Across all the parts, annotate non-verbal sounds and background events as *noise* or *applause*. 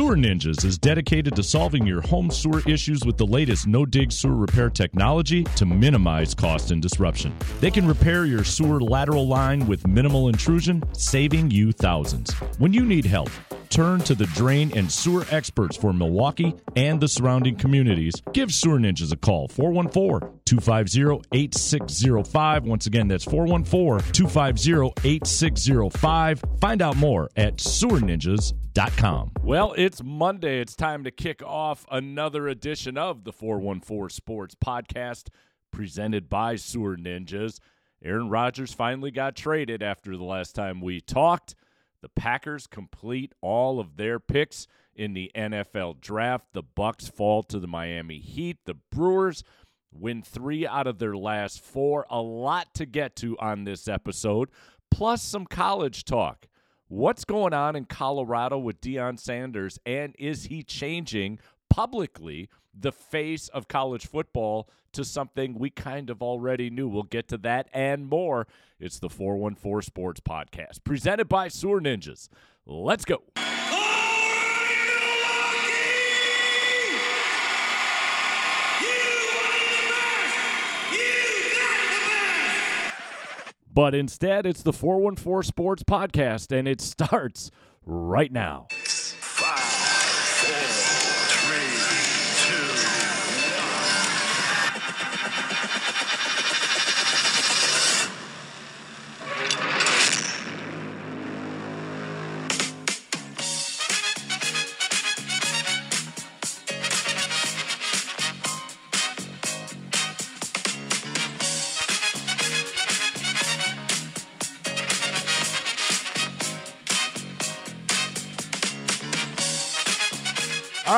Sewer Ninjas is dedicated to solving your home sewer issues with the latest no dig sewer repair technology to minimize cost and disruption. They can repair your sewer lateral line with minimal intrusion, saving you thousands. When you need help, turn to the drain and sewer experts for Milwaukee and the surrounding communities. Give Sewer Ninjas a call 414 250 8605. Once again, that's 414 250 8605. Find out more at sewerninjas.com. Well, it's Monday. It's time to kick off another edition of the 414 Sports Podcast presented by Sewer Ninjas. Aaron Rodgers finally got traded after the last time we talked. The Packers complete all of their picks in the NFL draft. The Bucks fall to the Miami Heat. The Brewers win 3 out of their last 4. A lot to get to on this episode, plus some college talk. What's going on in Colorado with Deion Sanders and is he changing publicly the face of college football to something we kind of already knew. We'll get to that and more. It's the 414 Sports Podcast, presented by Sewer Ninjas. Let's go. But instead, it's the 414 Sports Podcast, and it starts right now.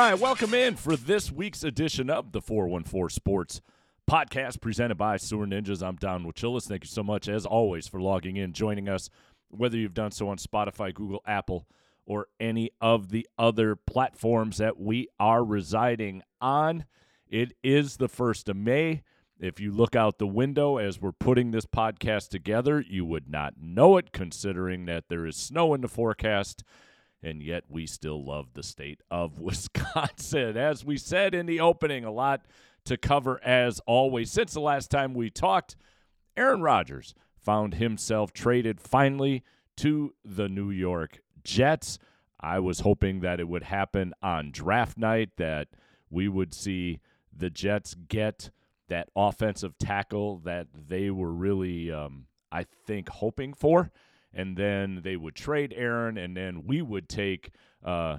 Right, welcome in for this week's edition of the 414 Sports Podcast presented by Sewer Ninjas. I'm Don Wojczulis. Thank you so much, as always, for logging in, joining us, whether you've done so on Spotify, Google, Apple, or any of the other platforms that we are residing on. It is the 1st of May. If you look out the window as we're putting this podcast together, you would not know it, considering that there is snow in the forecast and yet we still love the state of *laughs* Wisconsin. As we said in the opening, a lot to cover as always. Since the last time we talked, Aaron Rodgers found himself traded finally to the New York Jets. I was hoping that it would happen on draft night, that we would see the Jets get that offensive tackle that they were really, um, I think, hoping for and then they would trade Aaron, and then we would take uh,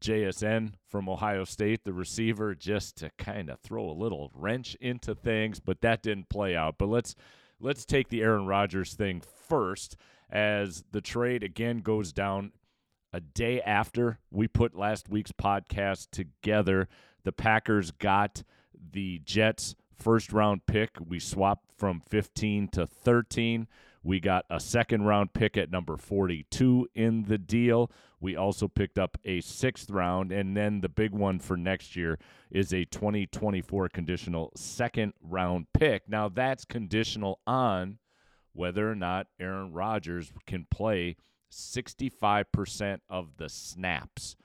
JSN from Ohio State, the receiver, just to kind of throw a little wrench into things. But that didn't play out. But let's let's take the Aaron Rodgers thing first, as the trade again goes down a day after we put last week's podcast together. The Packers got the Jets first round pick. We swapped from 15 to 13. We got a second round pick at number 42 in the deal. We also picked up a sixth round. And then the big one for next year is a 2024 conditional second round pick. Now, that's conditional on whether or not Aaron Rodgers can play 65% of the snaps,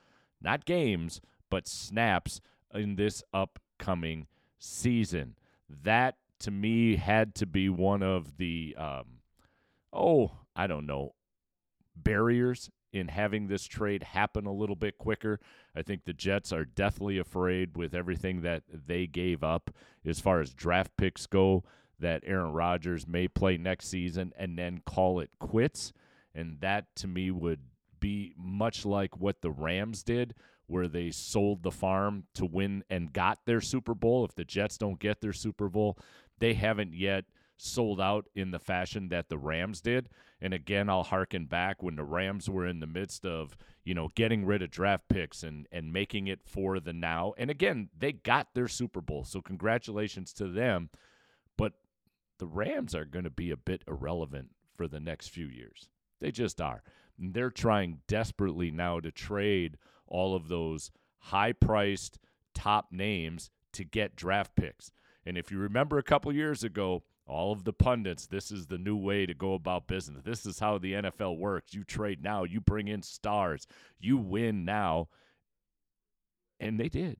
not games, but snaps in this upcoming season. That to me had to be one of the um, oh, I don't know, barriers in having this trade happen a little bit quicker. I think the Jets are deathly afraid with everything that they gave up as far as draft picks go that Aaron Rodgers may play next season and then call it quits. And that to me would be much like what the Rams did, where they sold the farm to win and got their Super Bowl. If the Jets don't get their Super Bowl, they haven't yet sold out in the fashion that the Rams did. And again, I'll harken back when the Rams were in the midst of, you know, getting rid of draft picks and and making it for the now. And again, they got their Super Bowl. So congratulations to them. But the Rams are going to be a bit irrelevant for the next few years. They just are. And they're trying desperately now to trade all of those high-priced top names to get draft picks. And if you remember a couple years ago, all of the pundits, this is the new way to go about business. This is how the NFL works. You trade now, you bring in stars, you win now. And they did.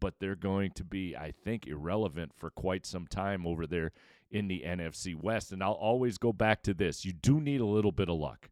But they're going to be, I think, irrelevant for quite some time over there in the NFC West. And I'll always go back to this. You do need a little bit of luck.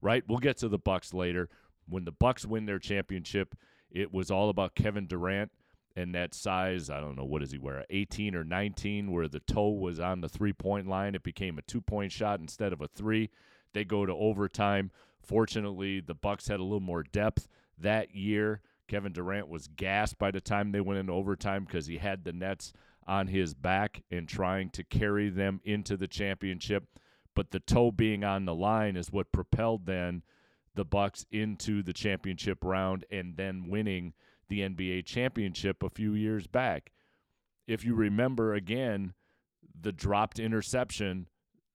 Right? We'll get to the Bucks later. When the Bucks win their championship, it was all about Kevin Durant and that size. I don't know what does he wear, 18 or 19, where the toe was on the three point line. It became a two point shot instead of a three. They go to overtime. Fortunately, the Bucks had a little more depth that year. Kevin Durant was gassed by the time they went into overtime because he had the Nets on his back and trying to carry them into the championship. But the toe being on the line is what propelled then the Bucks into the championship round and then winning the NBA championship a few years back. If you remember again, the dropped interception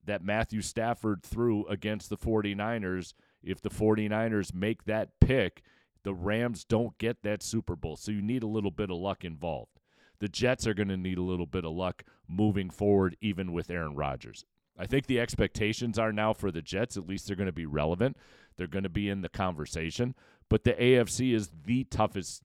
that Matthew Stafford threw against the 49ers, if the 49ers make that pick, the Rams don't get that Super Bowl. So you need a little bit of luck involved. The Jets are going to need a little bit of luck moving forward, even with Aaron Rodgers. I think the expectations are now for the Jets, at least they're going to be relevant. They're going to be in the conversation. But the AFC is the toughest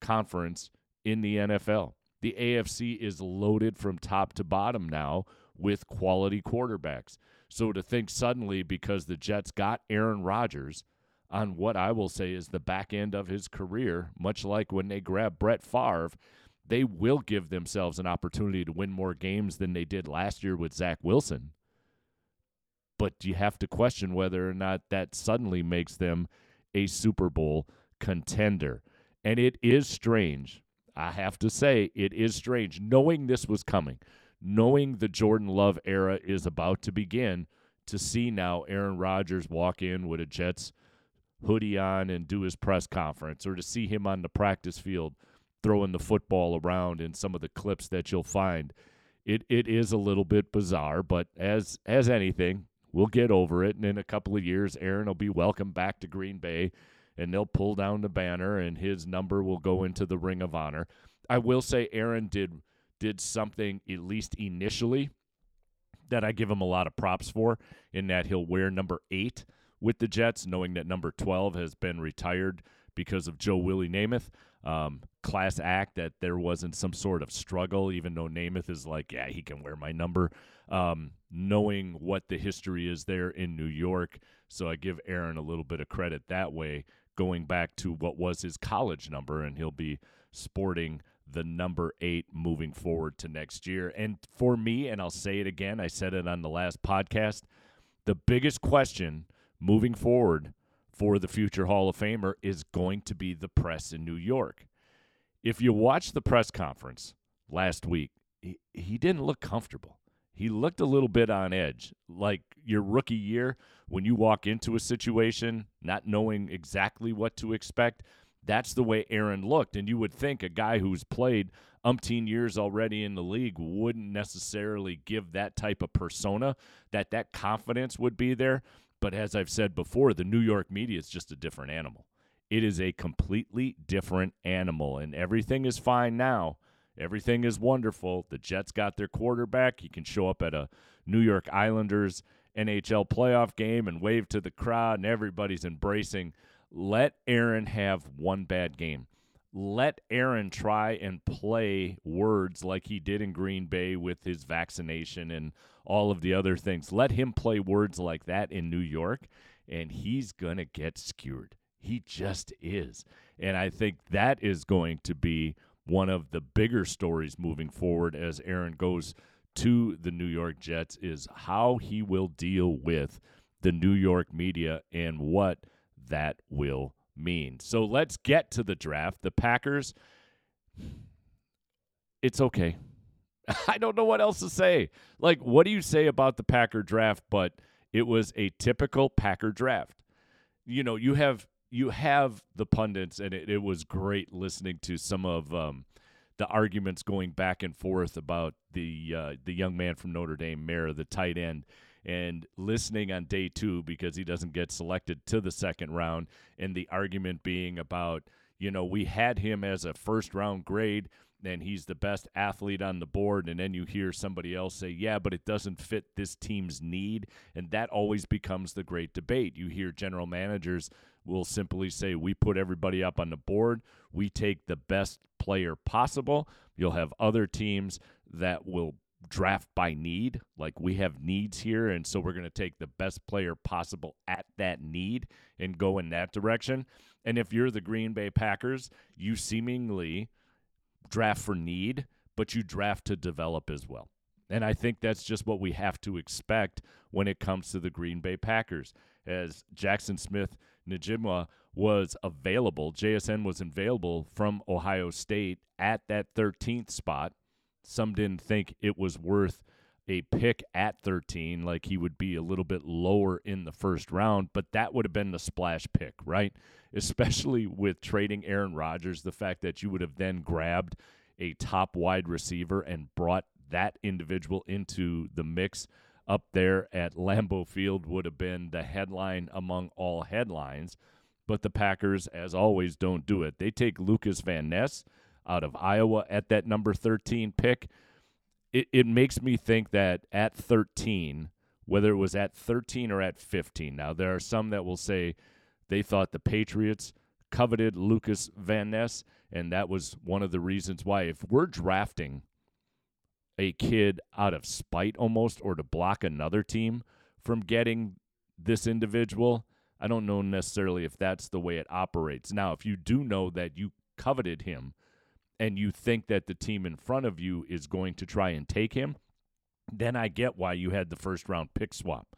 conference in the NFL. The AFC is loaded from top to bottom now with quality quarterbacks. So to think suddenly because the Jets got Aaron Rodgers on what I will say is the back end of his career, much like when they grabbed Brett Favre, they will give themselves an opportunity to win more games than they did last year with Zach Wilson. But you have to question whether or not that suddenly makes them a Super Bowl contender. And it is strange. I have to say, it is strange knowing this was coming, knowing the Jordan Love era is about to begin, to see now Aaron Rodgers walk in with a Jets hoodie on and do his press conference, or to see him on the practice field throwing the football around in some of the clips that you'll find. It it is a little bit bizarre, but as as anything, we'll get over it. And in a couple of years, Aaron will be welcome back to Green Bay and they'll pull down the banner and his number will go into the ring of honor. I will say Aaron did did something at least initially that I give him a lot of props for in that he'll wear number 8 with the Jets knowing that number 12 has been retired because of Joe Willie Namath. Um, class act that there wasn't some sort of struggle, even though Namath is like, yeah, he can wear my number. Um, knowing what the history is there in New York. So I give Aaron a little bit of credit that way going back to what was his college number, and he'll be sporting the number eight moving forward to next year. And for me, and I'll say it again, I said it on the last podcast, the biggest question moving forward for the future Hall of Famer is going to be the press in New York. If you watch the press conference last week, he, he didn't look comfortable. He looked a little bit on edge, like your rookie year when you walk into a situation not knowing exactly what to expect. That's the way Aaron looked. And you would think a guy who's played umpteen years already in the league wouldn't necessarily give that type of persona, that that confidence would be there. But as I've said before, the New York media is just a different animal. It is a completely different animal, and everything is fine now Everything is wonderful. The Jets got their quarterback. He can show up at a New York Islanders NHL playoff game and wave to the crowd, and everybody's embracing. Let Aaron have one bad game. Let Aaron try and play words like he did in Green Bay with his vaccination and all of the other things. Let him play words like that in New York, and he's going to get skewered. He just is. And I think that is going to be one of the bigger stories moving forward as Aaron goes to the New York Jets is how he will deal with the New York media and what that will mean. So let's get to the draft. The Packers, it's okay. *laughs* I don't know what else to say. Like, what do you say about the Packer draft? But it was a typical Packer draft. You know, you have you have the pundits, and it, it was great listening to some of um, the arguments going back and forth about the uh, the young man from Notre Dame, Mayer, the tight end, and listening on day two because he doesn't get selected to the second round, and the argument being about you know we had him as a first round grade and he's the best athlete on the board and then you hear somebody else say yeah but it doesn't fit this team's need and that always becomes the great debate. You hear general managers will simply say, We put everybody up on the board. We take the best player possible. You'll have other teams that will draft by need. Like we have needs here, and so we're going to take the best player possible at that need and go in that direction. And if you're the Green Bay Packers, you seemingly draft for need, but you draft to develop as well. And I think that's just what we have to expect when it comes to the Green Bay Packers. As Jaxon Smith Njigba was available, JSN was available from Ohio State at that 13th spot. Some didn't think it was worth a pick at 13, like he would be a little bit lower in the first round, but that would have been the splash pick, right? *laughs* Especially with trading Aaron Rodgers, the fact that you would have then grabbed a top wide receiver and brought that individual into the mix up there at Lambeau Field would have been the headline among all headlines. But the Packers, as always, don't do it. They take Lucas Van Ness out of Iowa at that number 13 pick. It, it makes me think that at 13, whether it was at 13 or at 15, now there are some that will say they thought the Patriots coveted Lucas Van Ness, and that was one of the reasons why. If we're drafting a kid out of spite almost or to block another team from getting this individual, I don't know necessarily if that's the way it operates. Now, if you do know that you coveted him and you think that the team in front of you is going to try and take him, then I get why you had the first round pick swap.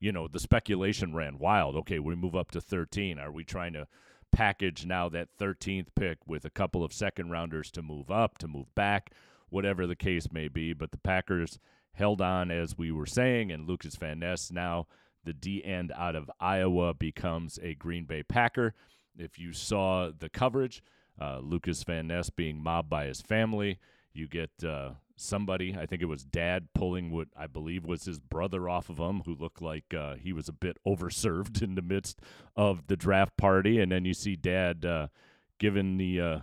You know, the speculation ran wild. Okay, we move up to 13. Are we trying to package now that 13th pick with a couple of second rounders to move up, to move back? Whatever the case may be. But the Packers held on, as we were saying, and Lucas Van Ness now the D end out of Iowa becomes a Green Bay Packer. If you saw the coverage, uh, Lucas Van Ness being mobbed by his family, you get uh, somebody, I think it was dad, pulling what I believe was his brother off of him, who looked like uh, he was a bit *laughs* overserved in the midst of the draft party. And then you see dad uh, giving the, uh,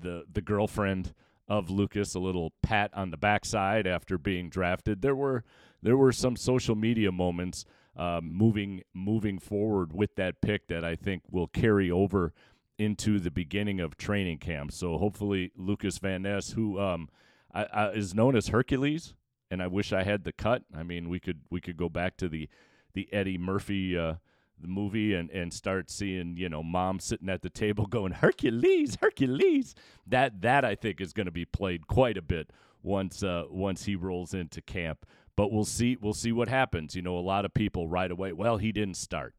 the, the girlfriend of Lucas a little pat on the backside after being drafted. There were there were some social media moments um, moving moving forward with that pick that I think will carry over into the beginning of training camp. So hopefully Lucas Van Ness, who um, I, I, is known as Hercules, and I wish I had the cut. I mean, we could we could go back to the the Eddie Murphy. Uh, the movie and, and start seeing you know mom sitting at the table *laughs* going Hercules Hercules. That that I think is going to be played quite a bit once uh, once he rolls into camp. But we'll see we'll see what happens. You know a lot of people right away well he didn't start.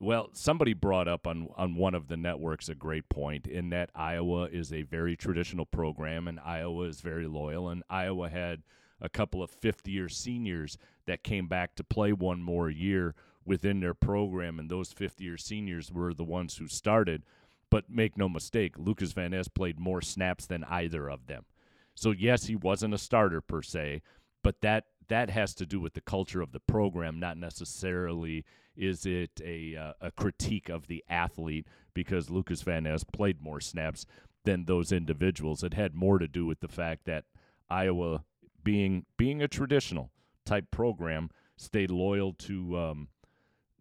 Well somebody brought up on on one of the networks a great point in that Iowa is a very traditional program and Iowa is very loyal. And Iowa had a couple of fifth year seniors that came back to play one more year within their program, and those fifth year seniors were the ones who started. But make no mistake, Lucas Van Ness played more snaps than either of them. So yes, he wasn't a starter per se, but that that has to do with the culture of the program, not necessarily is it a uh, a critique of the athlete because Lucas Van Ness played more snaps than those individuals. It had more to do with the fact that Iowa being being a traditional type program stayed loyal to um,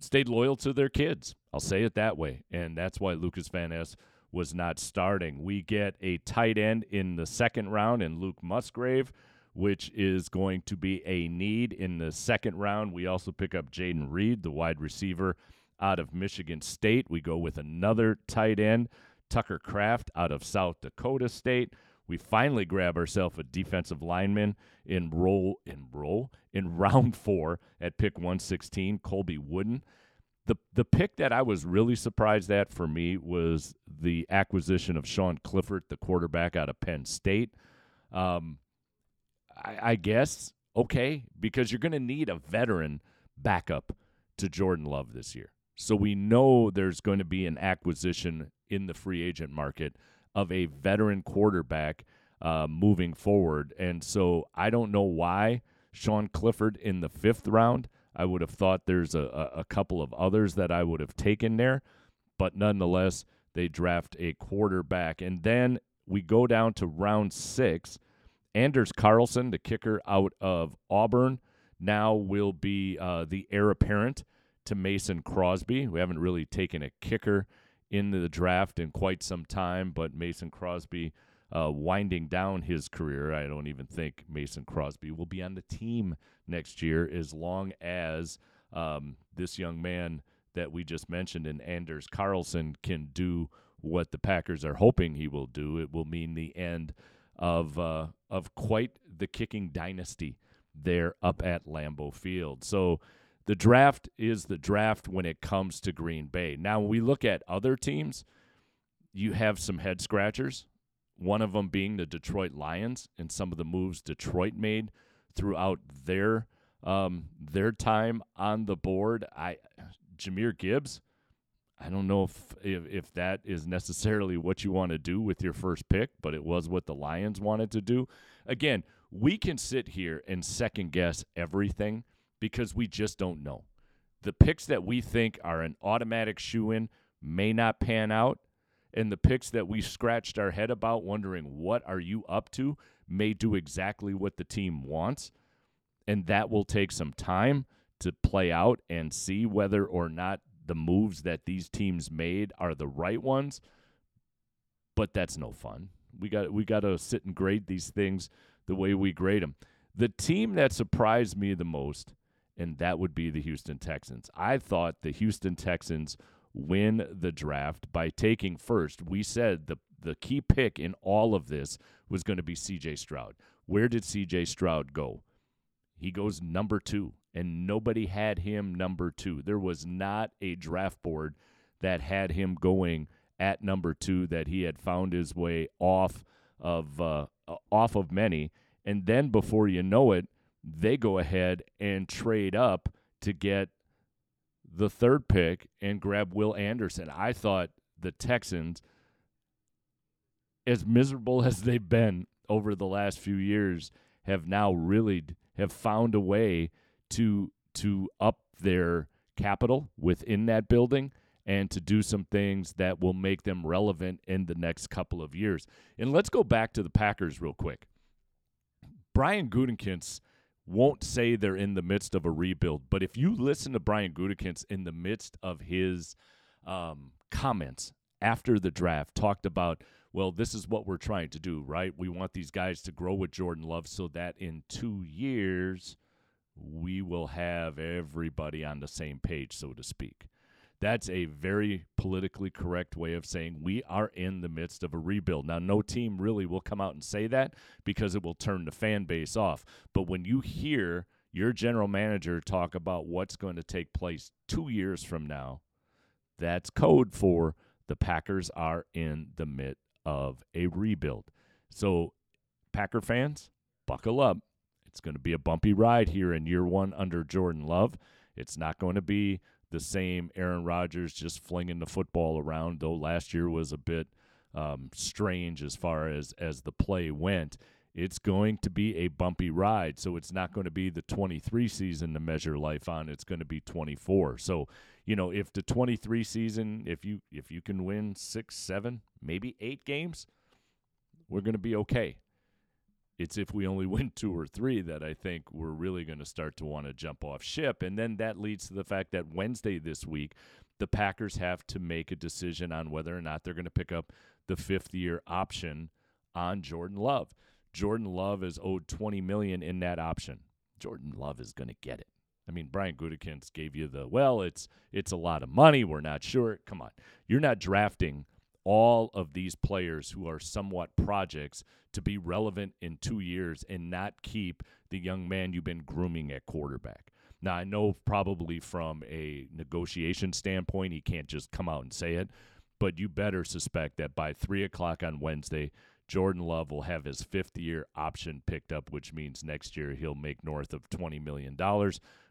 stayed loyal to their kids. I'll say it that way. And that's why Lucas Van Ness was not starting. We get a tight end in the second round in Luke Musgrave, which is going to be a need in the second round. We also pick up Jayden Reed, the wide receiver out of Michigan State. We go with another tight end, Tucker Kraft out of South Dakota State. We finally grab ourselves a defensive lineman in roll in roll in *laughs* round four at pick 116, Colby Wooden. The the pick that I was really surprised at for me was the acquisition of Sean Clifford, the quarterback out of Penn State. Um, I, I guess okay because you're going to need a veteran backup to Jordan Love this year. So we know there's going to be an acquisition in the free agent market of a veteran quarterback uh, moving forward. And so I don't know why Sean Clifford in the fifth round. I would have thought there's a, a couple of others that I would have taken there, but nonetheless, they draft a quarterback. And then we go down to round six. Anders Carlson, the kicker out of Auburn, now will be uh, the heir apparent to Mason Crosby. We haven't really taken a kicker into the draft in quite some time, but Mason Crosby uh, winding down his career. I don't even think Mason Crosby will be on the team next year as long as um, this young man that we just mentioned and Anders Carlson can do what the Packers are hoping he will do. It will mean the end of uh, of quite the kicking dynasty there up at Lambeau Field. So the draft is the draft when it comes to Green Bay. Now, when we look at other teams, you have some head scratchers. One of them being the Detroit Lions and some of the moves Detroit made throughout their um, their time on the board. I Jahmyr Gibbs. I don't know if, if if that is necessarily what you want to do with your first pick, but it was what the Lions wanted to do. Again, we can sit here and second guess everything because we just don't know. The picks that we think are an automatic shoe in may not pan out, and the picks that we scratched our head about wondering what are you up to may do exactly what the team wants, and that will take some time to play out and see whether or not the moves that these teams made are the right ones. But that's no fun. We got we got to sit and grade these things the way we grade them. The team that surprised me the most, and that would be the Houston Texans. I thought the Houston Texans win the draft by taking first. We said the the key pick in all of this was going to be CJ Stroud. Where did CJ Stroud go? He goes number 2 and nobody had him number 2. There was not a draft board that had him going at number 2 that he had found his way off of uh, off of many and then before you know it they go ahead and trade up to get the third pick and grab Will Anderson. I thought the Texans, as miserable *laughs* as they've been over the last few years, have now really have found a way to to up their capital within that building and to do some things that will make them relevant in the next couple of years. And let's go back to the Packers real quick. Brian Gutekunst won't say they're in the midst of a rebuild, but if you listen to Brian Gutekunst in the midst of his um, comments after the draft, talked about, well, this is what we're trying to do, right? We want these guys to grow with Jordan Love so that in two years we will have everybody on the same page, so to speak. That's a very politically correct way of saying we are in the midst of a rebuild. Now, no team really will come out and say that because it will turn the fan base off. But when you hear your general manager talk about what's going to take place two years from now, that's code for the Packers are in the midst of a rebuild. So, Packer fans, buckle up. It's going to be a bumpy ride here in year one under Jordan Love. It's not going to be the same Aaron Rodgers just flinging the football around, though last year was a bit um, strange as far as, as the play went. It's going to be a bumpy ride, so it's not going to be the 23 season to measure life on. It's going to be 24. So, you know, if the 23 season, if you if you can win six, seven, maybe eight games, we're going to be okay. It's if we only *laughs* win two or three that I think we're really going to start to want to jump off ship. And then that leads to the fact that Wednesday this week, the Packers have to make a decision on whether or not they're going to pick up the fifth year option on Jordan Love. Jordan Love is owed 20 million in that option. Jordan Love is going to get it. I mean, Brian Gutekunst gave you the well. It's it's a lot of money. We're not sure. Come on, you're not drafting all of these players who are somewhat projects to be relevant in two years and not keep the young man you've been grooming at quarterback. Now, I know probably from a negotiation standpoint, he can't just come out and say it, but you better suspect that by 3 o'clock on Wednesday, Jordan Love will have his fifth year option picked up, which means next year he'll make north of $20 million,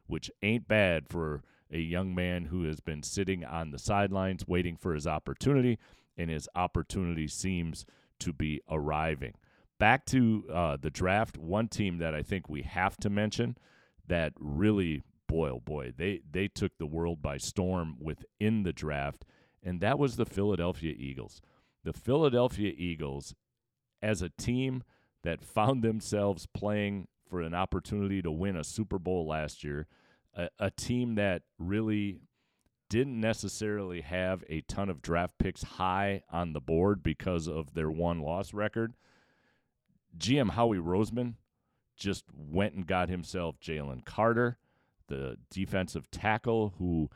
which ain't bad for a young man who has been sitting on the sidelines waiting for his opportunity and his opportunity seems to be arriving. Back to uh, the draft, one team that I think we have to mention that really, boy, oh boy, they, they took the world by storm within the draft, and that was the Philadelphia Eagles. The Philadelphia Eagles, as a team that found themselves playing for an opportunity to win a Super Bowl last year, a, a team that really didn't necessarily have a ton of draft picks high on the board because of their one loss record. GM Howie Roseman just went and got himself Jalen Carter, the defensive tackle who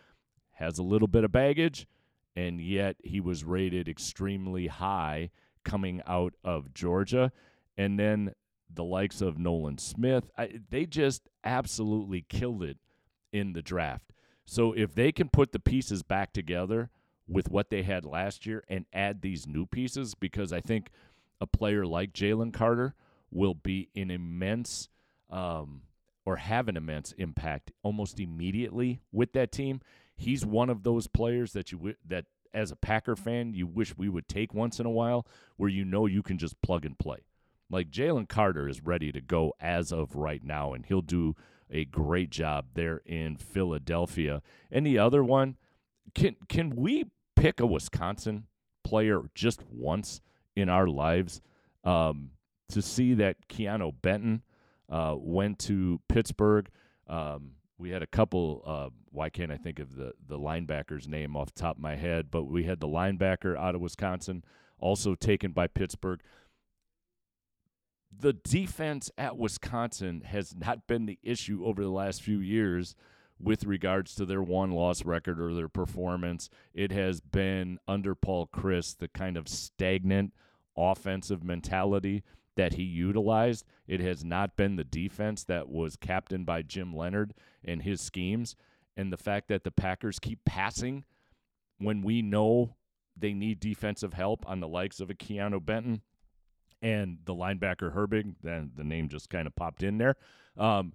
has a little bit of baggage, and yet he was rated extremely high coming out of Georgia. And then the likes of Nolan Smith, I, they just absolutely killed it in the draft. So if they can put the pieces back together with what they had last year and add these new pieces, because I think a player like Jalen Carter will be an immense um, or have an immense impact almost immediately with that team. He's one of those players that you w- that as a Packer fan you wish we would take once in a while, where you know you can just plug and play. Like Jalen Carter is ready to go as of right now, and he'll do a great job there in Philadelphia. And the other one, can can we pick a Wisconsin player just once in our lives um, to see that Keanu Benton uh, went to Pittsburgh? Um, we had a couple. Uh, why can't I think of the the linebacker's name off the top of my head? But we had the linebacker out of Wisconsin, also taken by Pittsburgh the defense at Wisconsin has not been the issue over the last few years with regards to their one loss record or their performance. It has been under Paul Chryst the kind of stagnant offensive mentality that he utilized. It has not been the defense that was captained by Jim Leonhard and his schemes. And the fact that the Packers keep passing when we know they need defensive help on the likes of a Keanu Benton and the linebacker Herbig, then the name just kind of popped in there. Um,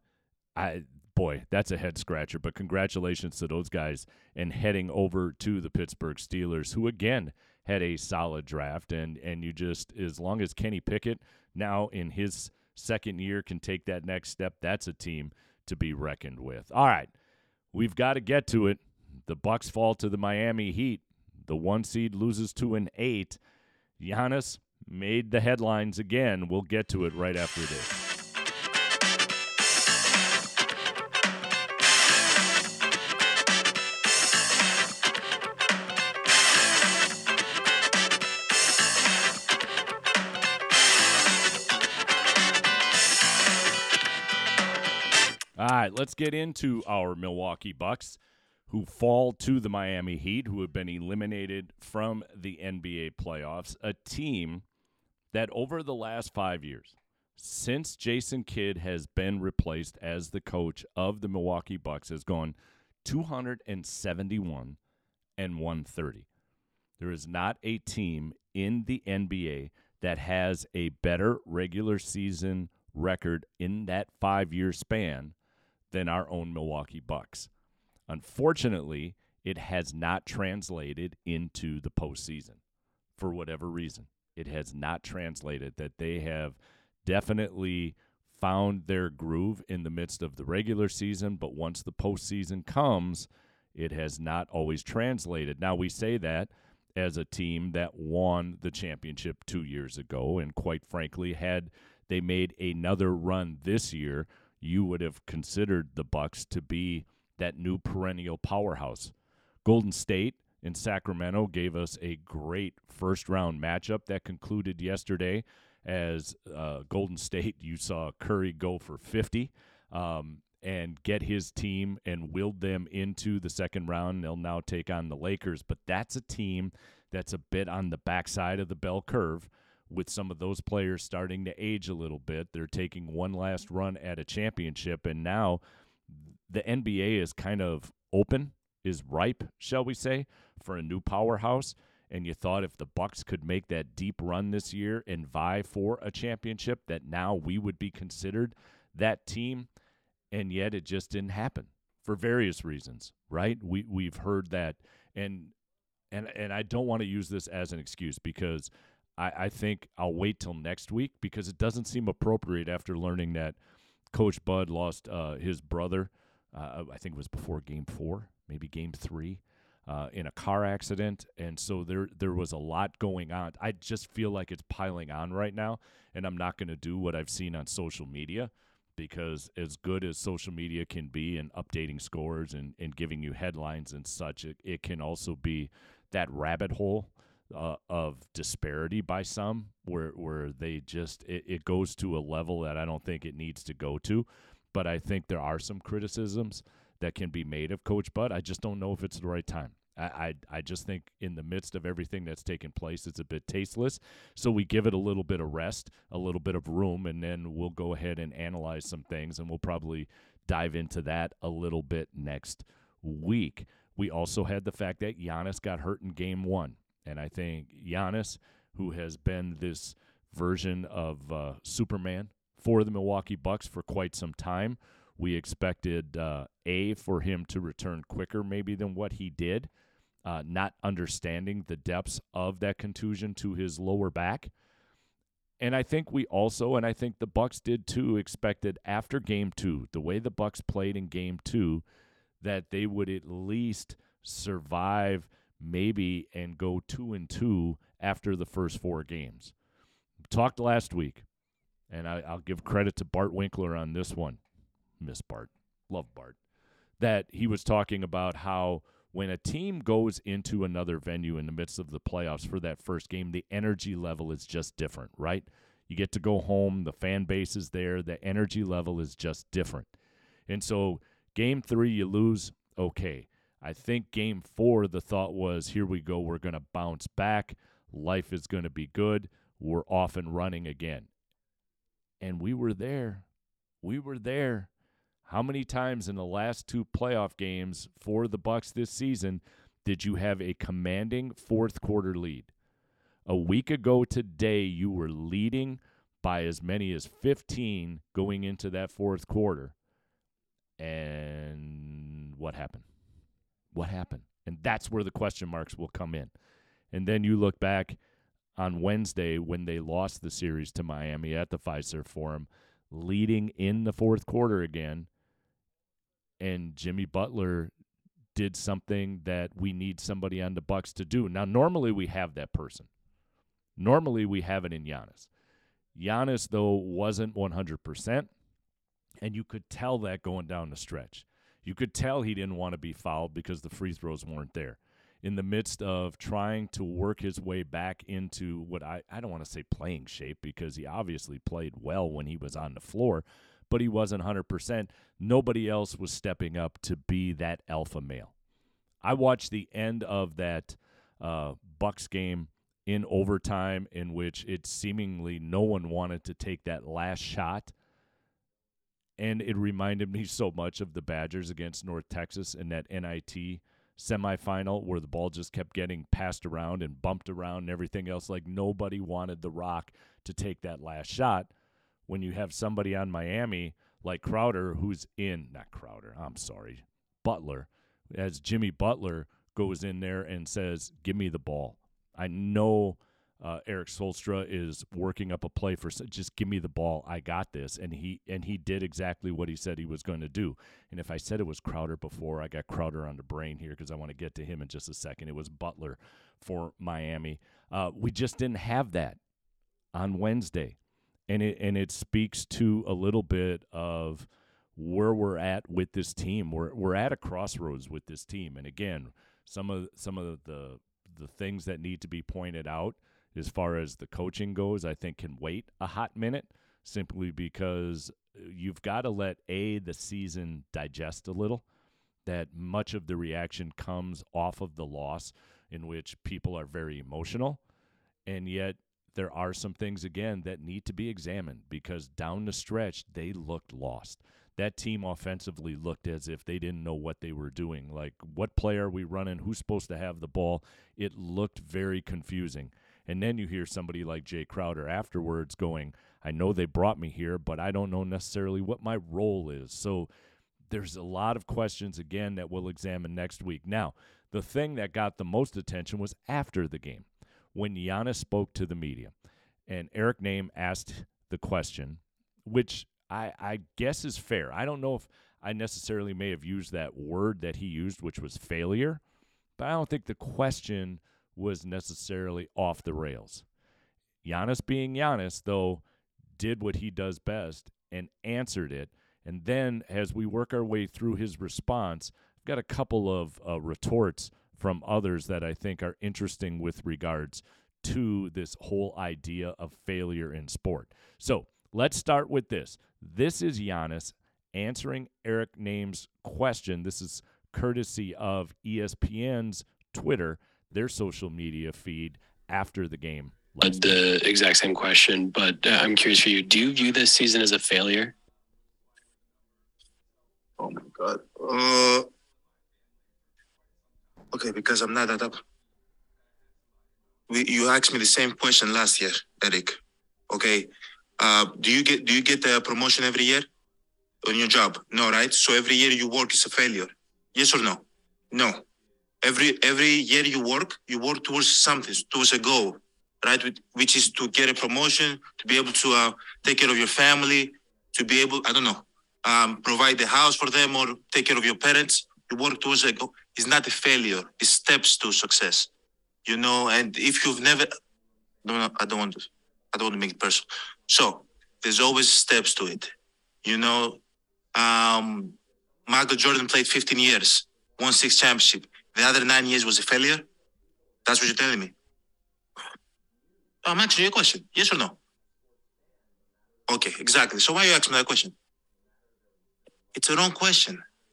I boy, that's a head scratcher. But congratulations to those guys and heading over to the Pittsburgh Steelers, who again had a solid draft. And and you just as long as Kenny Pickett now in his second year can take that next step, that's a team to be reckoned with. All right, we've got to get to it. The Bucks fall to the Miami Heat. The one seed loses to an eight. Giannis made the headlines again. We'll get to it right after this. All right, let's get into our Milwaukee Bucks who fall to the Miami Heat, who have been eliminated from the NBA playoffs. A team that over the last five years, since Jason Kidd has been replaced as the coach of the Milwaukee Bucks, has gone 271 and 130. There is not a team in the NBA that has a better regular season record in that five year span than our own Milwaukee Bucks. Unfortunately, it has not translated into the postseason for whatever reason it has not translated that they have definitely found their groove in the midst of the regular season, but once the postseason comes, it has not always translated. Now, we say that as a team that won the championship two years ago, and quite frankly, had they made another run this year, you would have considered the Bucks to be that new perennial powerhouse. Golden State in Sacramento gave us a great first round matchup that concluded yesterday as uh, Golden State, you saw Curry go for 50 um, and get his team and willed them into the second round. They'll now take on the Lakers, but that's a team that's a bit on the backside of the bell curve with some of those players starting to age a little bit. They're taking one last run at a championship, and now the NBA is kind of open is ripe, shall we say, for a new powerhouse. And you thought if the Bucks could make that deep run this year and vie for a championship, that now we would be considered that team. And yet it just didn't happen for various reasons, right? We we've heard that and and and I don't want to use this as an excuse because I, I think I'll wait till next week because it doesn't seem appropriate after learning that Coach Bud lost uh, his brother. Uh, I think it was before Game Four maybe game three, uh, in a car accident, and so there there was a lot going on. I just feel like it's piling on right now, and I'm not going to do what I've seen on social media because as good as social media can be in updating scores and, and giving you headlines and such, it, it can also be that rabbit hole uh, of disparity by some where where they just it, it goes to a level that I don't think it needs to go to. But I think there are some criticisms that can be made of Coach Bud. I just don't know if it's the right time. I, I, I just think in the midst of everything that's taken place, it's a bit tasteless. So we give it a little bit of rest, a little bit of room, and then we'll go ahead and analyze some things, and we'll probably dive into that a little bit next week. We also had the fact that Giannis got hurt in game one. And I think Giannis, who has been this version of uh, Superman for the Milwaukee Bucks for quite some time, we expected uh, a for him to return quicker, maybe than what he did, uh, not understanding the depths of that contusion to his lower back. And I think we also, and I think the Bucks did too, expected after Game Two, the way the Bucks played in Game Two, that they would at least survive, maybe, and go two and two after the first four games. Talked last week, and I, I'll give credit to Bart Winkler on this one. Miss Bart. Love Bart. That he was talking about how when a team goes into another venue in the midst of the playoffs for that first game, the energy level is just different, right? You get to go home, the fan base is there, the energy level is just different. And so, game three, you lose, okay. I think game four, the thought was here we go, we're going to bounce back, life is going to be good, we're off and running again. And we were there. We were there. How many times in the last two playoff games for the Bucks this season did you have a commanding fourth quarter lead? A week ago today, you were leading by as many as 15 going into that fourth quarter. And what happened? What happened? And that's where the question marks will come in. And then you look back on Wednesday when they lost the series to Miami at the Fiserv Forum, leading in the fourth quarter again and Jimmy Butler did something that we need somebody on the Bucks to do. Now, normally we have that person. Normally we have it in Giannis. Giannis, though, wasn't 100%, and you could tell that going down the stretch. You could tell he didn't want to be fouled because the free throws weren't there. In the midst of trying to work his way back into what I, I don't want to say playing shape because he obviously played well when he was on the floor, but he wasn't 100%. Nobody else was stepping up to be that alpha male. I watched the end of that uh, Bucks game in overtime, in which it seemingly no one wanted to take that last shot. And it reminded me so much of the Badgers against North Texas in that NIT semifinal where the ball just kept getting passed around and bumped around and everything else. Like nobody wanted the rock to take that last shot when you have somebody on Miami like Crowder, who's in, not Crowder, I'm sorry, Butler, as Jimmy Butler goes in there and says, Give me the ball. I know uh, Erik Spoelstra is working up a play for just give me the ball. I got this, and he and he did exactly what he said he was going to do. And if I said it was Crowder before, I got Crowder on the brain here because I want to get to him in just a second. It was Butler for Miami. Uh, we just didn't have that on Wednesday and it and it speaks to a little bit of where we're at with this team. We're we're at a crossroads with this team, and again, some of some of the the things that need to be pointed out as far as the coaching goes, I think can wait a hot minute simply because you've got to let a the season digest a little. That much of the reaction comes off of the loss, in which people are very emotional, and yet there are some things again that need to be examined because down the stretch they looked lost. That team offensively looked as if they didn't know what they were doing. Like, what play are we running? Who's supposed to have the ball? It looked very confusing. And then you hear somebody like Jae Crowder afterwards going, I know they brought me here, but I don't know necessarily what my role is. So there's a lot of questions, again, that we'll examine next week. Now, the thing that got the most attention was after the game when Giannis spoke to the media, and Eric Nehm asked the question, which I, I guess is fair. I don't know if I necessarily may have used that word that he used, which was failure, but I don't think the question was necessarily off the rails. Giannis being Giannis, though, did what he does best and answered it. And then as we work our way through his response, I've got a couple of uh, retorts from others that I think are interesting with regards to this whole idea of failure in sport. So let's start with this. This is Giannis answering Eric Nehm's question. This is courtesy of ESPN's Twitter, their social media feed after the game. But the exact same question, but uh, I'm curious for you. Do you view this season as a failure? Oh my god. Uh, okay, because I'm not that up. We, you asked me the same question last year, Eric. Okay. Uh, do you get do you get a promotion every year on your job? No, right? So every year you work is a failure. Yes or no? No. Every every year you work, you work towards something, towards a goal, right? Which- is to get a promotion, to be able to uh, take care of your family, to be able, I don't know, um, provide the house for them or take care of your parents. You work towards a goal. It's not a failure. It's steps to success. You know, and if you've never, no, no, I don't want to, I don't want to make it personal. So there's always steps to it. You know, um, Michael Jordan played 15 years, won six championship. The other nine years was a failure. That's what you're telling me. I'm answering your question. Yes or no? Okay, exactly. So why are you asking that question? It's a wrong question.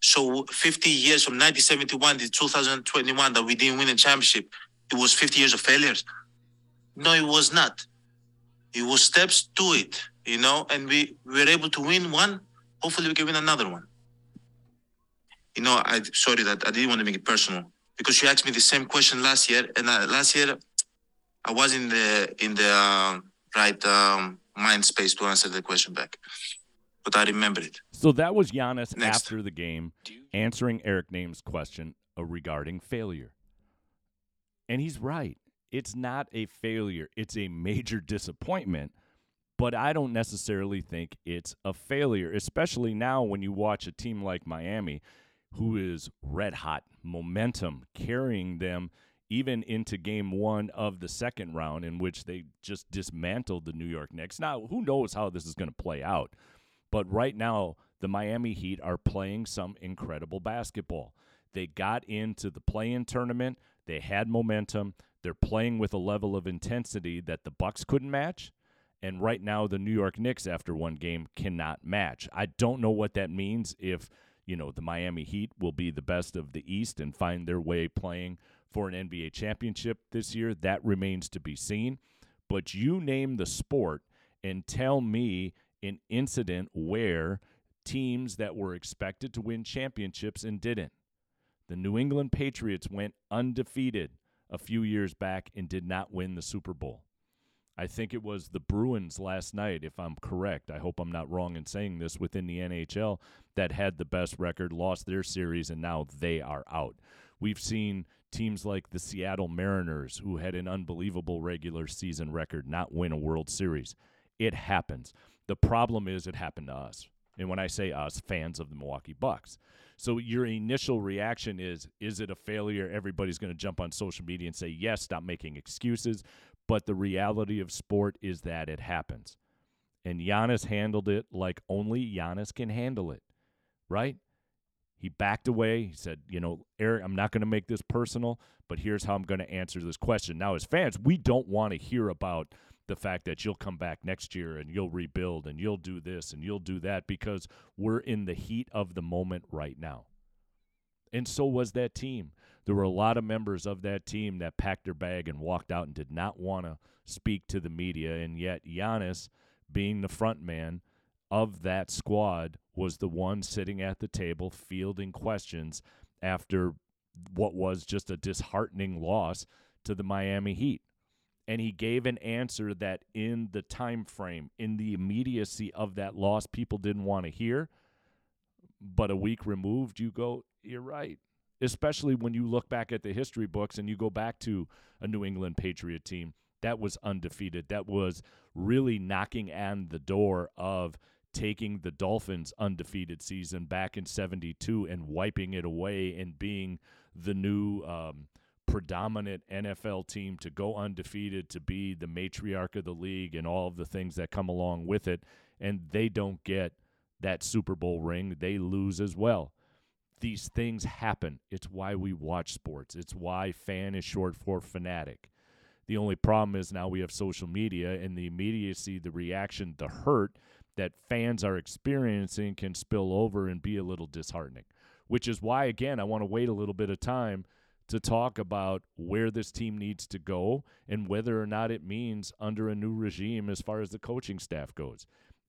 So 50 years from 1971 to 2021 that we didn't win a championship, it was 50 years of failures. No, it was not. It was steps to it, you know, and we, we were able to win one. Hopefully we can win another one. You know, I sorry that I didn't want to make it personal because you asked me the same question last year, and uh, last year I was in the in the uh, right um, mind space to answer the question back, but I remember it. So that was Giannis Next. after the game answering Eric Nehm's question uh, regarding failure. And he's right. It's not a failure, it's a major disappointment. But I don't necessarily think it's a failure, especially now when you watch a team like Miami, who is red hot, momentum carrying them even into game one of the second round, in which they just dismantled the New York Knicks. Now, who knows how this is going to play out? But right now, the Miami Heat are playing some incredible basketball. They got into the play-in tournament. They had momentum. They're playing with a level of intensity that the Bucks couldn't match. And right now, the New York Knicks, after one game, cannot match. I don't know what that means if, you know, the Miami Heat will be the best of the East and find their way playing for an NBA championship this year. That remains to be seen. But you name the sport and tell me an incident where teams that were expected to win championships and didn't. The New England Patriots went undefeated a few years back and did not win the Super Bowl. I think it was the Bruins last night, if I'm correct. I hope I'm not wrong in saying this within the NHL that had the best record, lost their series, and now they are out. We've seen teams like the Seattle Mariners, who had an unbelievable regular season record, not win a World Series. It happens. The problem is it happened to us. And when I say us, fans of the Milwaukee Bucks. So your initial reaction is is it a failure? Everybody's going to jump on social media and say, "Yes, stop making excuses." But the reality of sport is that it happens. And Giannis handled it like only Giannis can handle it. Right? He backed away. He said, "You know, Eric, I'm not going to make this personal, but here's how I'm going to answer this question." Now, as fans, we don't want to hear about the fact that you'll come back next year and you'll rebuild and you'll do this and you'll do that because we're in the heat of the moment right now. And so was that team. There were a lot of members of that team that packed their bag and walked out and did not want to speak to the media. And yet, Giannis, being the front man of that squad, was the one sitting at the table fielding questions after what was just a disheartening loss to the Miami Heat and he gave an answer that in the time frame in the immediacy of that loss people didn't want to hear but a week removed, you go, you're right. Especially when you look back at the history books and you go back to a New England Patriot team that was undefeated, that was really knocking on the door of taking the Dolphins' undefeated season back in 72 and wiping it away and being the new um, predominant NFL team to go undefeated, to be the matriarch of the league, and all of the things that come along with it. And they don't get that Super Bowl ring, they lose as well. These things happen. It's why we watch sports. It's why fan is short for fanatic. The only problem is now we have social media and the immediacy, the reaction, the hurt that fans are experiencing can spill over and be a little disheartening. Which is why, again, I want to wait a little bit of time to talk about where this team needs to go and whether or not it means under a new regime as far as the coaching staff goes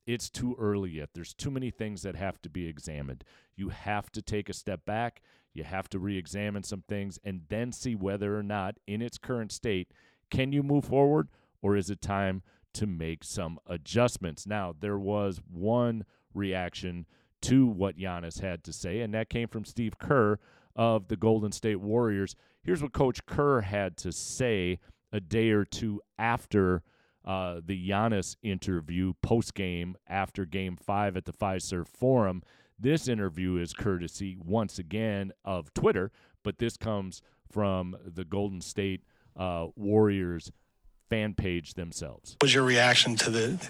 it's too early yet. There's too many things that have to be examined. You have to take a step back. You have to re examine some things and then see whether or not, in its current state, can you move forward or is it time to make some adjustments? Now, there was one reaction to what Giannis had to say, and that came from Steve Kerr of the Golden State Warriors. Here's what Coach Kerr had to say a day or two after uh, the Giannis interview post game after game five at the Fiserv Forum. This interview is courtesy, once again, of Twitter, but this comes from the Golden State uh, Warriors fan page themselves. What was your reaction to the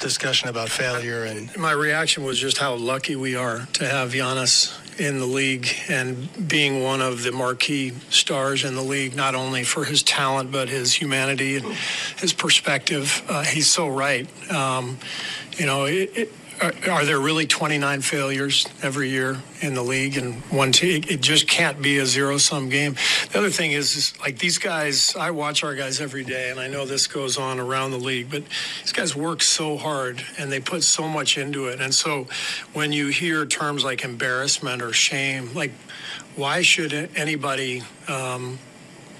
discussion about failure? And my reaction was just how lucky we are to have Giannis in the league and being one of the marquee stars in the league, not only for his talent but his humanity and his perspective. Uh, he's so right. Um, you know, it, it, are, are, there really 29 failures every year in the league and one team? It just can't be a zero sum game. The other thing is, is, like these guys, I watch our guys every day, and I know this goes on around the league, but these guys work so hard and they put so much into it. And so when you hear terms like embarrassment or shame, like why should anybody um,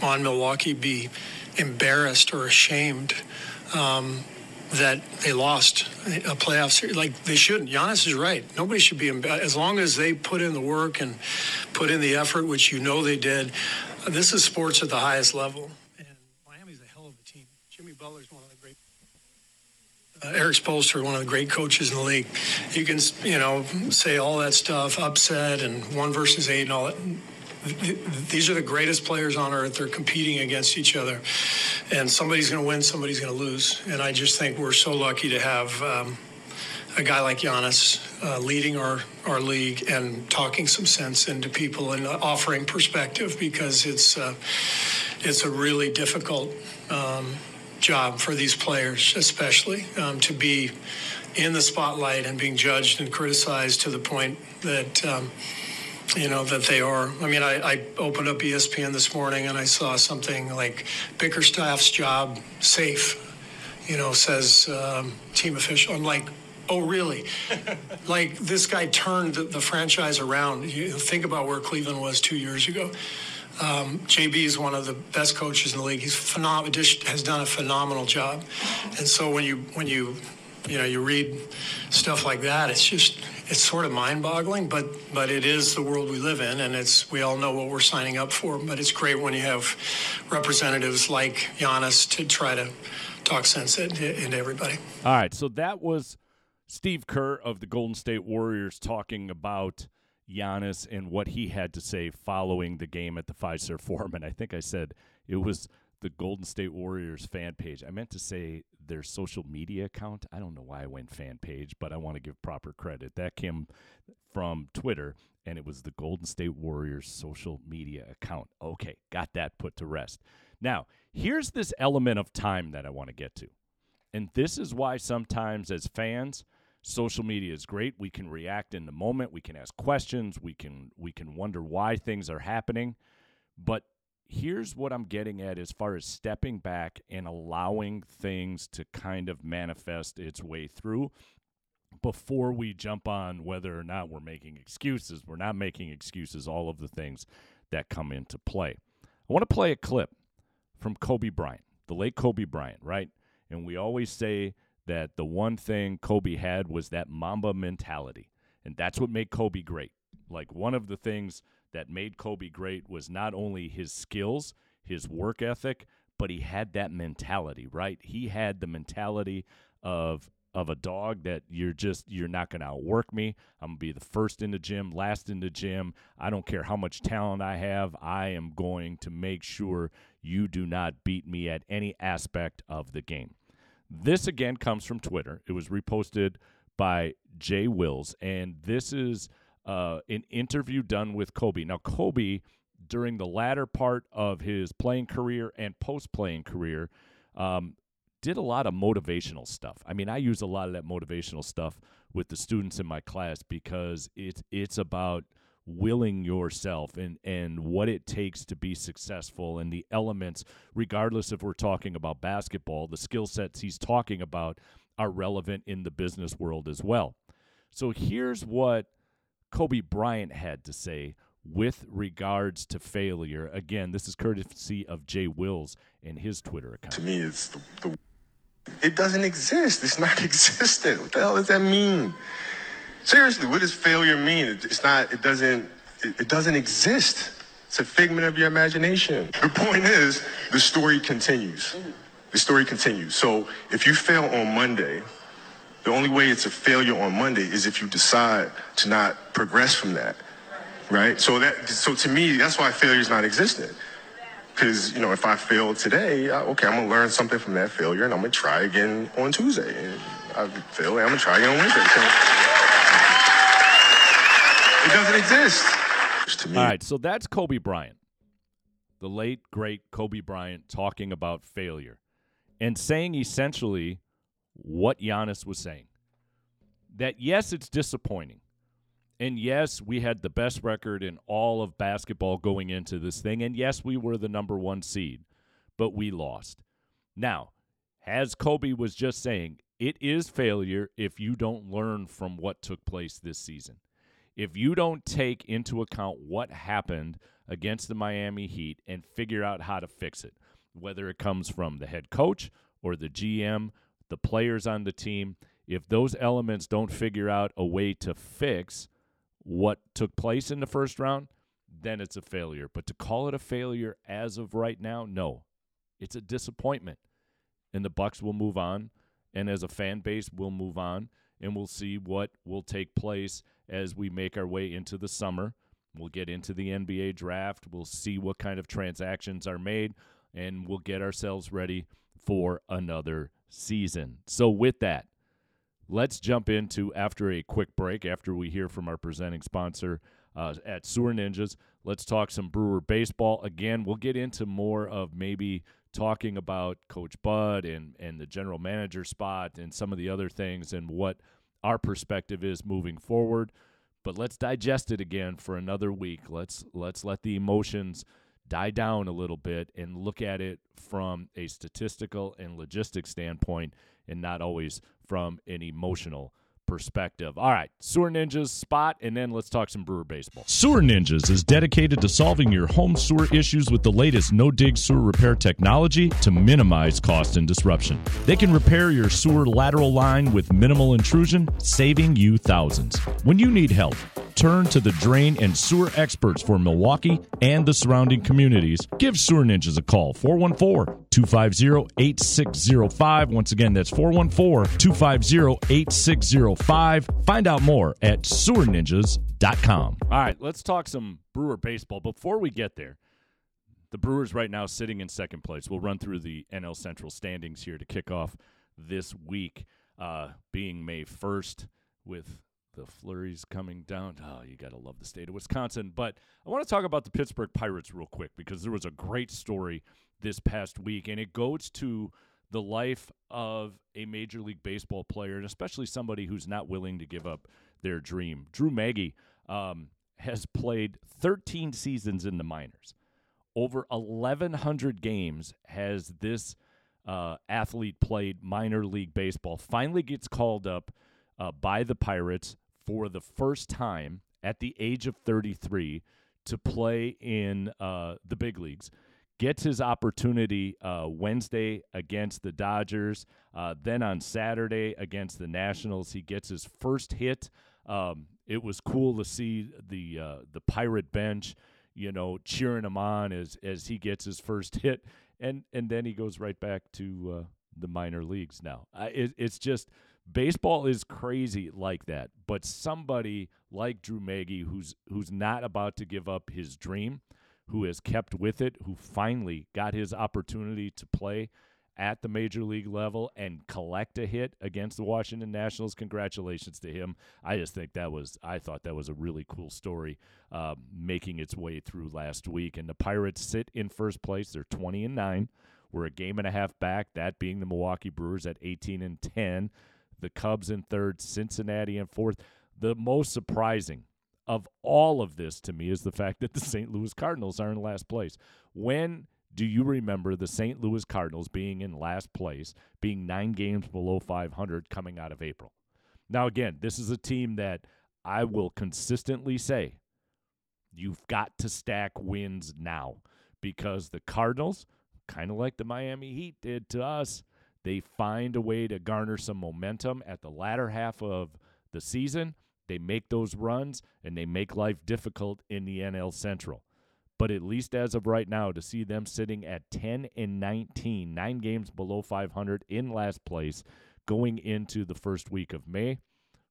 on Milwaukee be embarrassed or ashamed? Um, that they lost a playoff series. Like they shouldn't. Giannis is right. Nobody should be as long as they put in the work and put in the effort, which you know they did. This is sports at the highest level, and Miami's a hell of a team. Jimmy Butler's one of the great. Uh, Erik Spoelstra, one of the great coaches in the league. You can, you know, say all that stuff, upset and one versus eight and all that these are the greatest players on earth. They're competing against each other, and somebody's going to win, somebody's going to lose. And I just think we're so lucky to have um, a guy like Giannis uh, leading our, our league and talking some sense into people and offering perspective because it's uh, it's a really difficult um, job for these players, especially um, to be in the spotlight and being judged and criticized to the point that. Um, you know that they are. I mean, I, I, opened up ESPN this morning and I saw something like Bickerstaff's job safe. You know, says um, team official. I'm like, oh really? *laughs* like this guy turned the, the, franchise around. You think about where Cleveland was two years ago. Um, JB is one of the best coaches in the league. He's phenom- has done a phenomenal job, and so when you when you you know you read stuff like that, it's just it's sort of mind-boggling, but but it is the world we live in, and it's we all know what we're signing up for. But it's great when you have representatives like Giannis to try to talk sense into, into everybody. All right, so that was Steve Kerr of the Golden State Warriors talking about Giannis and what he had to say following the game at the Fiserv *laughs* Forum, and I think I said it was the Golden State Warriors fan page. I meant to say their social media account. I don't know why I went fan page, but I want to give proper credit. That came from Twitter, and it was the Golden State Warriors social media account. Okay, got that put to rest. Now, here's this element of time that I want to get to. And this is why sometimes as fans, social media is great. We can react in the moment, we can ask questions, we can we can wonder why things are happening. But here's what I'm getting at as far as stepping back and allowing things to kind of manifest its way through before we jump on whether or not we're making excuses. We're not making excuses, all of the things that come into play. I want to play a clip from Kobe Bryant, the late Kobe Bryant, right? And we always say that the one thing Kobe had was that Mamba mentality. And that's what made Kobe great. Like one of the things that made Kobe great was not only his skills, his work ethic, but he had that mentality, right? He had the mentality of of a dog that you're just you're not going to outwork me. I'm going to be the first in the gym, last in the gym. I don't care how much talent I have. I am going to make sure you do not beat me at any aspect of the game. This again comes from Twitter. It was reposted by Jay Wills, and this is uh, an interview done with Kobe. Now, Kobe, during the latter part of his playing career and post playing career, um, did a lot of motivational stuff. I mean, I use a lot of that motivational stuff with the students in my class because it's it's about willing yourself and and what it takes to be successful and the elements regardless if we're talking about basketball the skill sets he's talking about are relevant in the business world as well so here's what Kobe Bryant had to say with regards to failure again this is courtesy of Jay Wills and his Twitter account To me, it's the, the it doesn't exist. It's not *laughs* existent. What the hell does that mean? Seriously, what does failure mean? It- It's not. It doesn't. It, it doesn't exist. It's a figment of your imagination. *laughs* The point is, the story continues. The story continues. So if you fail on Monday, the only way it's a failure on Monday is if you decide to not progress from that, right? So that. So to me, that's why failure is not existent. Because, you know, if I fail today, I, okay, I'm to learn something from that failure and I'm to try again on Tuesday. And I fail, I'm going to try again on Wednesday. So it doesn't exist. All right, so that's Kobe Bryant, the late great Kobe Bryant, talking about failure and saying essentially what Giannis was saying. That yes, it's disappointing. And yes, we had the best record in all of basketball going into this thing. And yes, we were the number one seed, but we lost. Now, as Kobe was just saying, it is failure if you don't learn from what took place this season if you don't take into account what happened against the Miami Heat and figure out how to fix it, whether it comes from the head coach or the GM, the players on the team, if those elements don't figure out a way to fix what took place in the first round, then it's a failure. But to call it a failure as of right now, no. It's a disappointment. And the Bucks will move on, and as a fan base, we'll move on, and we'll see what will take place as we make our way into the summer. We'll get into the NBA draft. We'll see what kind of transactions are made, and we'll get ourselves ready for another season. So, with that, let's jump into after a quick break, after we hear from our presenting sponsor uh, at Sewer Ninjas. Let's talk some Brewer baseball. Again, we'll get into more of maybe talking about Coach Bud and, and the general manager spot and some of the other things and what our perspective is moving forward. But let's digest it again for another week. Let's let's let the emotions die down a little bit and look at it from a statistical and logistics standpoint and not always from an emotional perspective. All right, Sewer Ninjas spot, and then let's talk some Brewer baseball. Sewer Ninjas is dedicated to solving your home sewer issues with the latest no dig sewer repair technology to minimize cost and disruption. They can repair your sewer lateral line with minimal intrusion, saving you thousands. When you need help, turn to the drain and sewer experts for Milwaukee and the surrounding communities. Give Sewer Ninjas a call 414 250 8605. Once again, that's 414 250 8605. Find out more at sewerninjas.com. All right, let's talk some Brewer baseball. Before we get there, the Brewers right now sitting in second place. We'll run through the NL Central standings here to kick off this week, uh, being May 1st with the flurries coming down. Oh, you got to love the state of Wisconsin. But I want to talk about the Pittsburgh Pirates real quick because there was a great story this past week, and it goes to the life of a Major League Baseball player, and especially somebody who's not willing to give up their dream. Drew Maggi um, has played 13 seasons in the minors. Over 1,100 games has this uh, athlete played minor league baseball. Finally gets called up uh, by the Pirates for the first time at the age of 33 to play in uh, the big leagues. Gets his opportunity uh, Wednesday against the Dodgers. Uh, then on Saturday against the Nationals, he gets his first hit um, It was cool to see the uh, the Pirate bench, you know, cheering him on as as he gets his first hit, and and then he goes right back to uh, the minor leagues now. It, it's just baseball is crazy like that. But somebody like Drew Maggi, who's who's not about to give up his dream, who has kept with it, who finally got his opportunity to play at the major league level and collect a hit against the Washington Nationals. Congratulations to him. I just think that was, I thought that was a really cool story uh, making its way through last week. And the Pirates sit in first place. They're 20 and 9. We're a game and a half back, that being the Milwaukee Brewers at 18 and 10. The Cubs in third, Cincinnati in fourth. The most surprising of all of this to me is the fact that the *laughs* St. Louis Cardinals are in last place. When do you remember the St. Louis Cardinals being in last place, being nine games below 500 coming out of April? Now, again, this is a team that I will consistently say you've got to stack wins now because the Cardinals, kind of like the Miami Heat did to us, they find a way to garner some momentum at the latter half of the season. They make those runs and they make life difficult in the NL Central. But at least as of right now, to see them sitting at 10 and 19, nine games below 500 in last place going into the first week of May,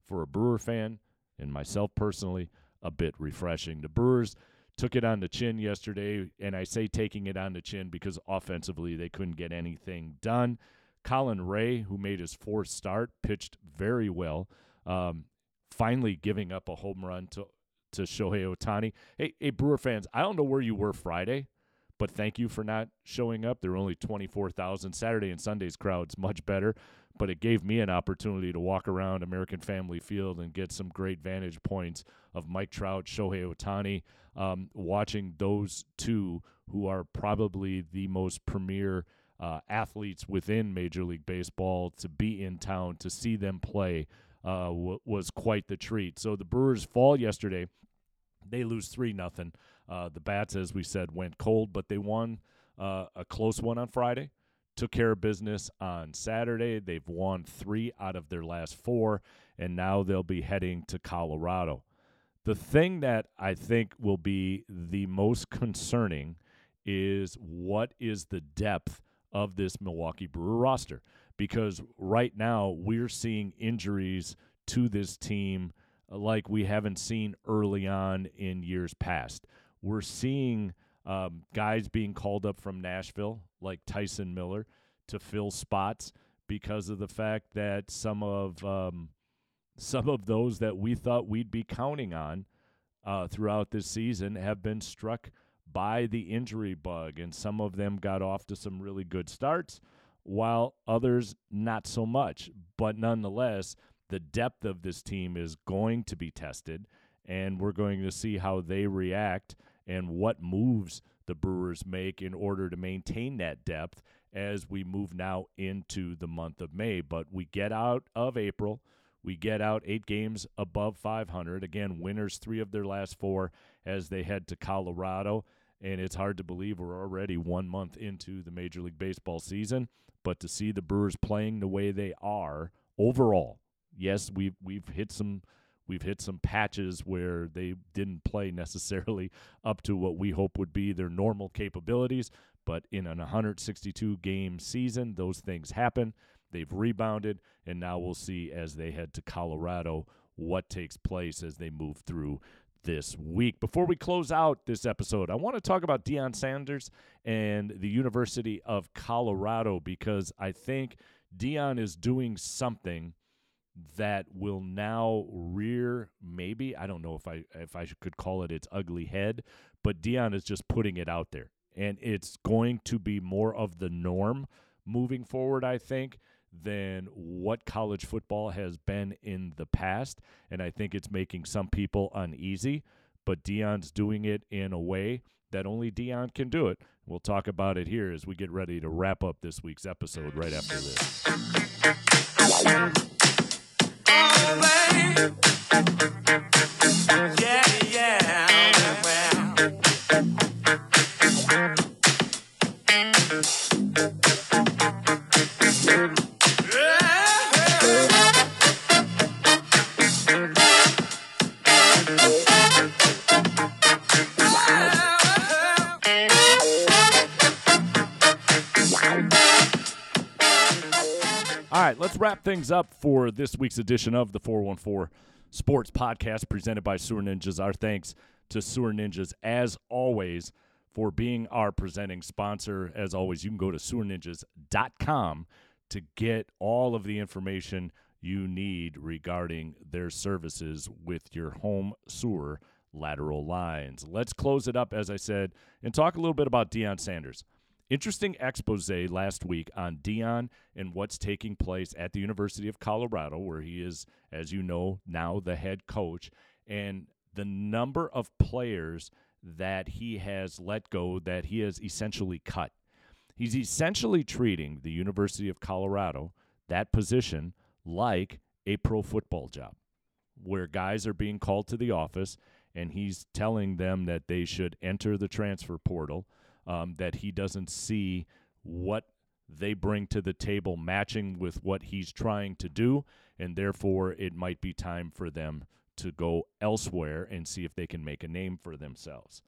for a Brewer fan and myself personally, a bit refreshing. The Brewers took it on the chin yesterday, and I say taking it on the chin because offensively they couldn't get anything done. Colin Rea, who made his fourth start, pitched very well. Um, finally giving up a home run to to Shohei Ohtani. Hey, hey, Brewer fans, I don't know where you were Friday, but thank you for not showing up. There were only 24,000. Saturday and Sunday's crowd's much better, but it gave me an opportunity to walk around American Family Field and get some great vantage points of Mike Trout, Shohei Ohtani, um, watching those two who are probably the most premier uh, athletes within Major League Baseball to be in town to see them play uh, w- was quite the treat. So the Brewers fall yesterday. They lose three nothing. Uh, the bats, as we said, went cold, but they won uh, a close one on Friday. Took care of business on Saturday. They've won three out of their last four, and now they'll be heading to Colorado. The thing that I think will be the most concerning is what is the depth of this Milwaukee Brewer roster because right now we're seeing injuries to this team like we haven't seen early on in years past. We're seeing um, guys being called up from Nashville, like Tyson Miller, to fill spots because of the fact that some of um, some of those that we thought we'd be counting on uh, throughout this season have been struck by the injury bug, and some of them got off to some really good starts, while others not so much. But nonetheless, the depth of this team is going to be tested, and we're going to see how they react and what moves the Brewers make in order to maintain that depth as we move now into the month of May. But we get out of April. We get out eight games above 500. Again, winners three of their last four as they head to Colorado and it's hard to believe we're already one month into the Major League Baseball season. But to see the Brewers playing the way they are overall, yes, we've we've hit some we've hit some patches where they didn't play necessarily *laughs* up to what we hope would be their normal capabilities. But in an 162 game season, those things happen. They've rebounded, and now we'll see as they head to Colorado what takes place as they move through this week. Before we close out this episode, I want to talk about Deion Sanders and the University of Colorado because I think Deion is doing something that will now rear maybe I don't know if I if I could call it its ugly head, but Deion is just putting it out there and it's going to be more of the norm moving forward I think than what college football has been in the past. And I think it's making some people uneasy, but Deion's doing it in a way that only Deion can do it. We'll talk about it here as we get ready to wrap up this week's episode right after this. Things up for this week's edition of the 414 Sports Podcast presented by Sewer Ninjas. Our thanks to Sewer Ninjas, as always, for being our presenting sponsor. As always, you can go to sewerninjas.com to get all of the information you need regarding their services with your home sewer lateral lines. Let's close it up, as I said, and talk a little bit about Deion Sanders. Interesting expose last week on Deion and what's taking place at the University of Colorado, where he is, as you know, now the head coach, and the number of players that he has let go, that he has essentially cut. He's essentially treating the University of Colorado, that position, like a pro football job, where guys are being called to the office and he's telling them that they should enter the transfer portal, um, that he doesn't see what they bring to the table matching with what he's trying to do, and therefore it might be time for them to go elsewhere and see if they can make a name for themselves.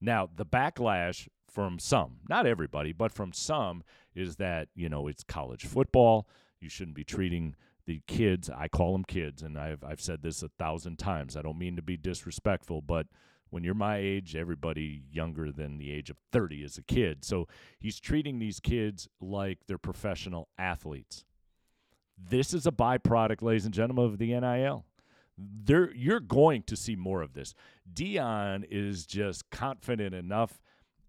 Now, the backlash from some, not everybody, but from some, is that, you know, it's college football. You shouldn't be treating the kids, I call them kids, and I've, I've said this a thousand times. I don't mean to be disrespectful, but when you're my age, everybody younger than the age of 30 is a kid. So he's treating these kids like they're professional athletes. This is a byproduct, ladies and gentlemen, of the NIL. There, you're going to see more of this. Deion is just confident enough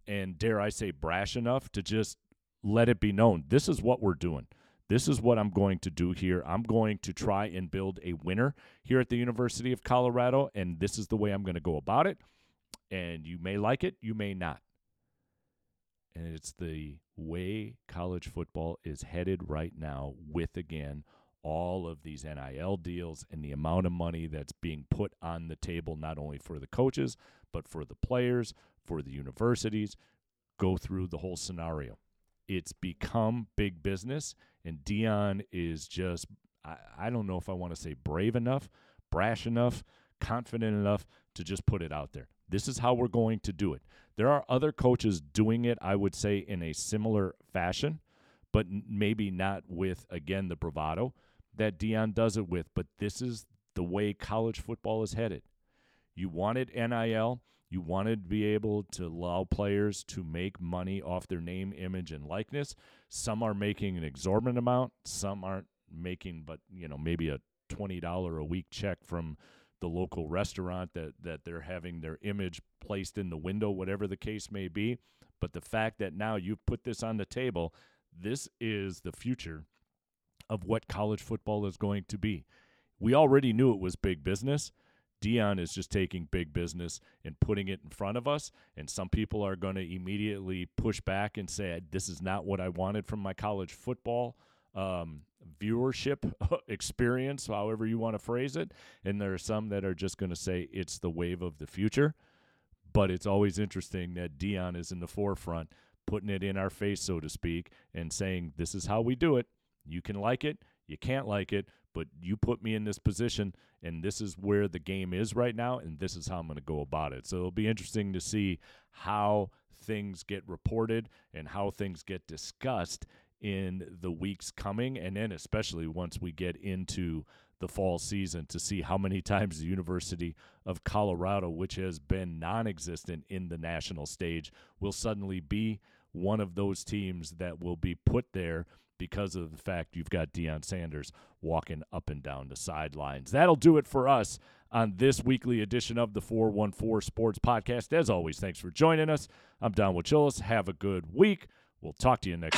and, dare I say, brash enough to just let it be known this is what we're doing. This is what I'm going to do here. I'm going to try and build a winner here at the University of Colorado, and this is the way I'm going to go about it. And you may like it, you may not. And it's the way college football is headed right now, with again all of these NIL deals and the amount of money that's being put on the table, not only for the coaches, but for the players, for the universities. Go through the whole scenario. It's become big business, and Deion is just, I, I don't know if I want to say brave enough, brash enough, confident enough to just put it out there. This is how we're going to do it. There are other coaches doing it, I would say, in a similar fashion, but maybe not with, again, the bravado that Deion does it with. But this is the way college football is headed. You wanted NIL, you wanted to be able to allow players to make money off their name, image, and likeness. Some are making an exorbitant amount, some aren't making, but you know, maybe a twenty dollar a week check from the local restaurant that that they're having their image placed in the window, whatever the case may be. But the fact that now you've put this on the table, this is the future of what college football is going to be. We already knew it was big business. Deion is just taking big business and putting it in front of us. And some people are going to immediately push back and say, This is not what I wanted from my college football um, viewership *laughs* experience, however you want to phrase it. And there are some that are just going to say it's the wave of the future. But it's always interesting that Deion is in the forefront, putting it in our face, so to speak, and saying, This is how we do it. You can like it, you can't like it, but you put me in this position and this is where the game is right now and this is how I'm going to go about it. So it'll be interesting to see how things get reported and how things get discussed in the weeks coming and then especially once we get into the fall season to see how many *laughs* times the University of Colorado which has been non-existent in the national stage will suddenly be one of those teams that will be put there because of the fact you've got Deion Sanders walking up and down the sidelines. That'll do it for us on this weekly edition of the 414 Sports Podcast. As always, thanks for joining us. I'm Don Wojczulis. Have a good week. We'll talk to you next.